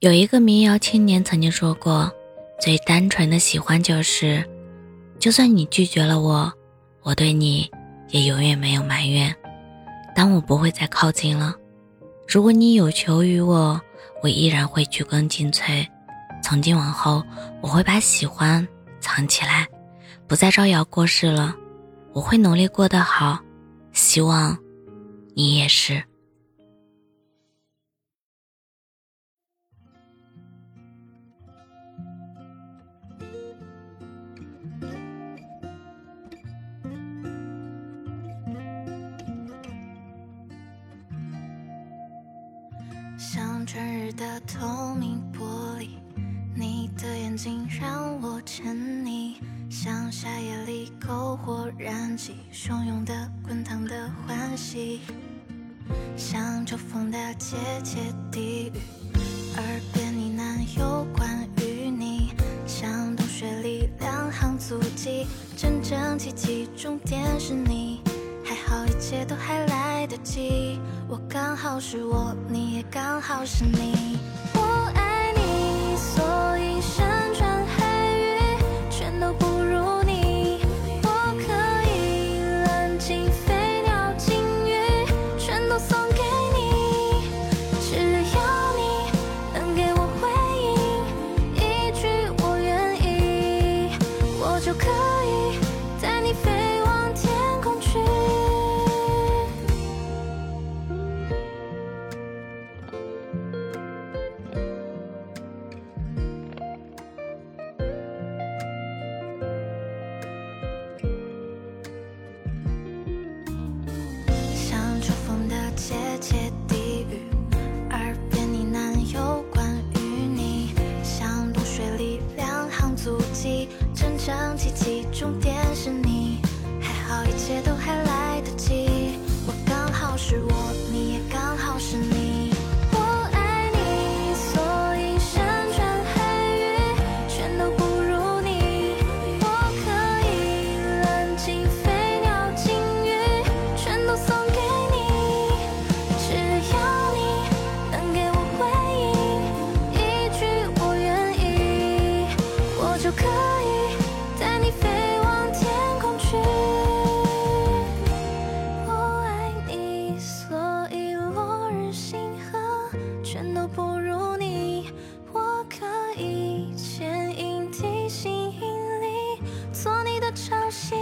有一个民谣青年曾经说过：“最单纯的喜欢就是，就算你拒绝了我，我对你也永远没有埋怨。当我不会再靠近了，如果你有求于我，我依然会鞠躬尽瘁。从今往后，我会把喜欢藏起来，不再招摇过市了。我会努力过得好，希望你也是。”像春日的透明玻璃，你的眼睛让我沉溺，像夏夜里篝火燃起汹涌的滚烫的欢喜，像秋风的窃窃低语，耳边呢喃有关于你，像冬雪里两行足迹，整整齐齐，终点是你。还好一切都还得及，我刚好是我，你也刚好是你。我爱你，所以山川海域全都不如你。我可以冷静飞鸟金鱼，全都送给你。只要你能给我回应，一句我愿意，我就可以。你还好一切都还来得及。し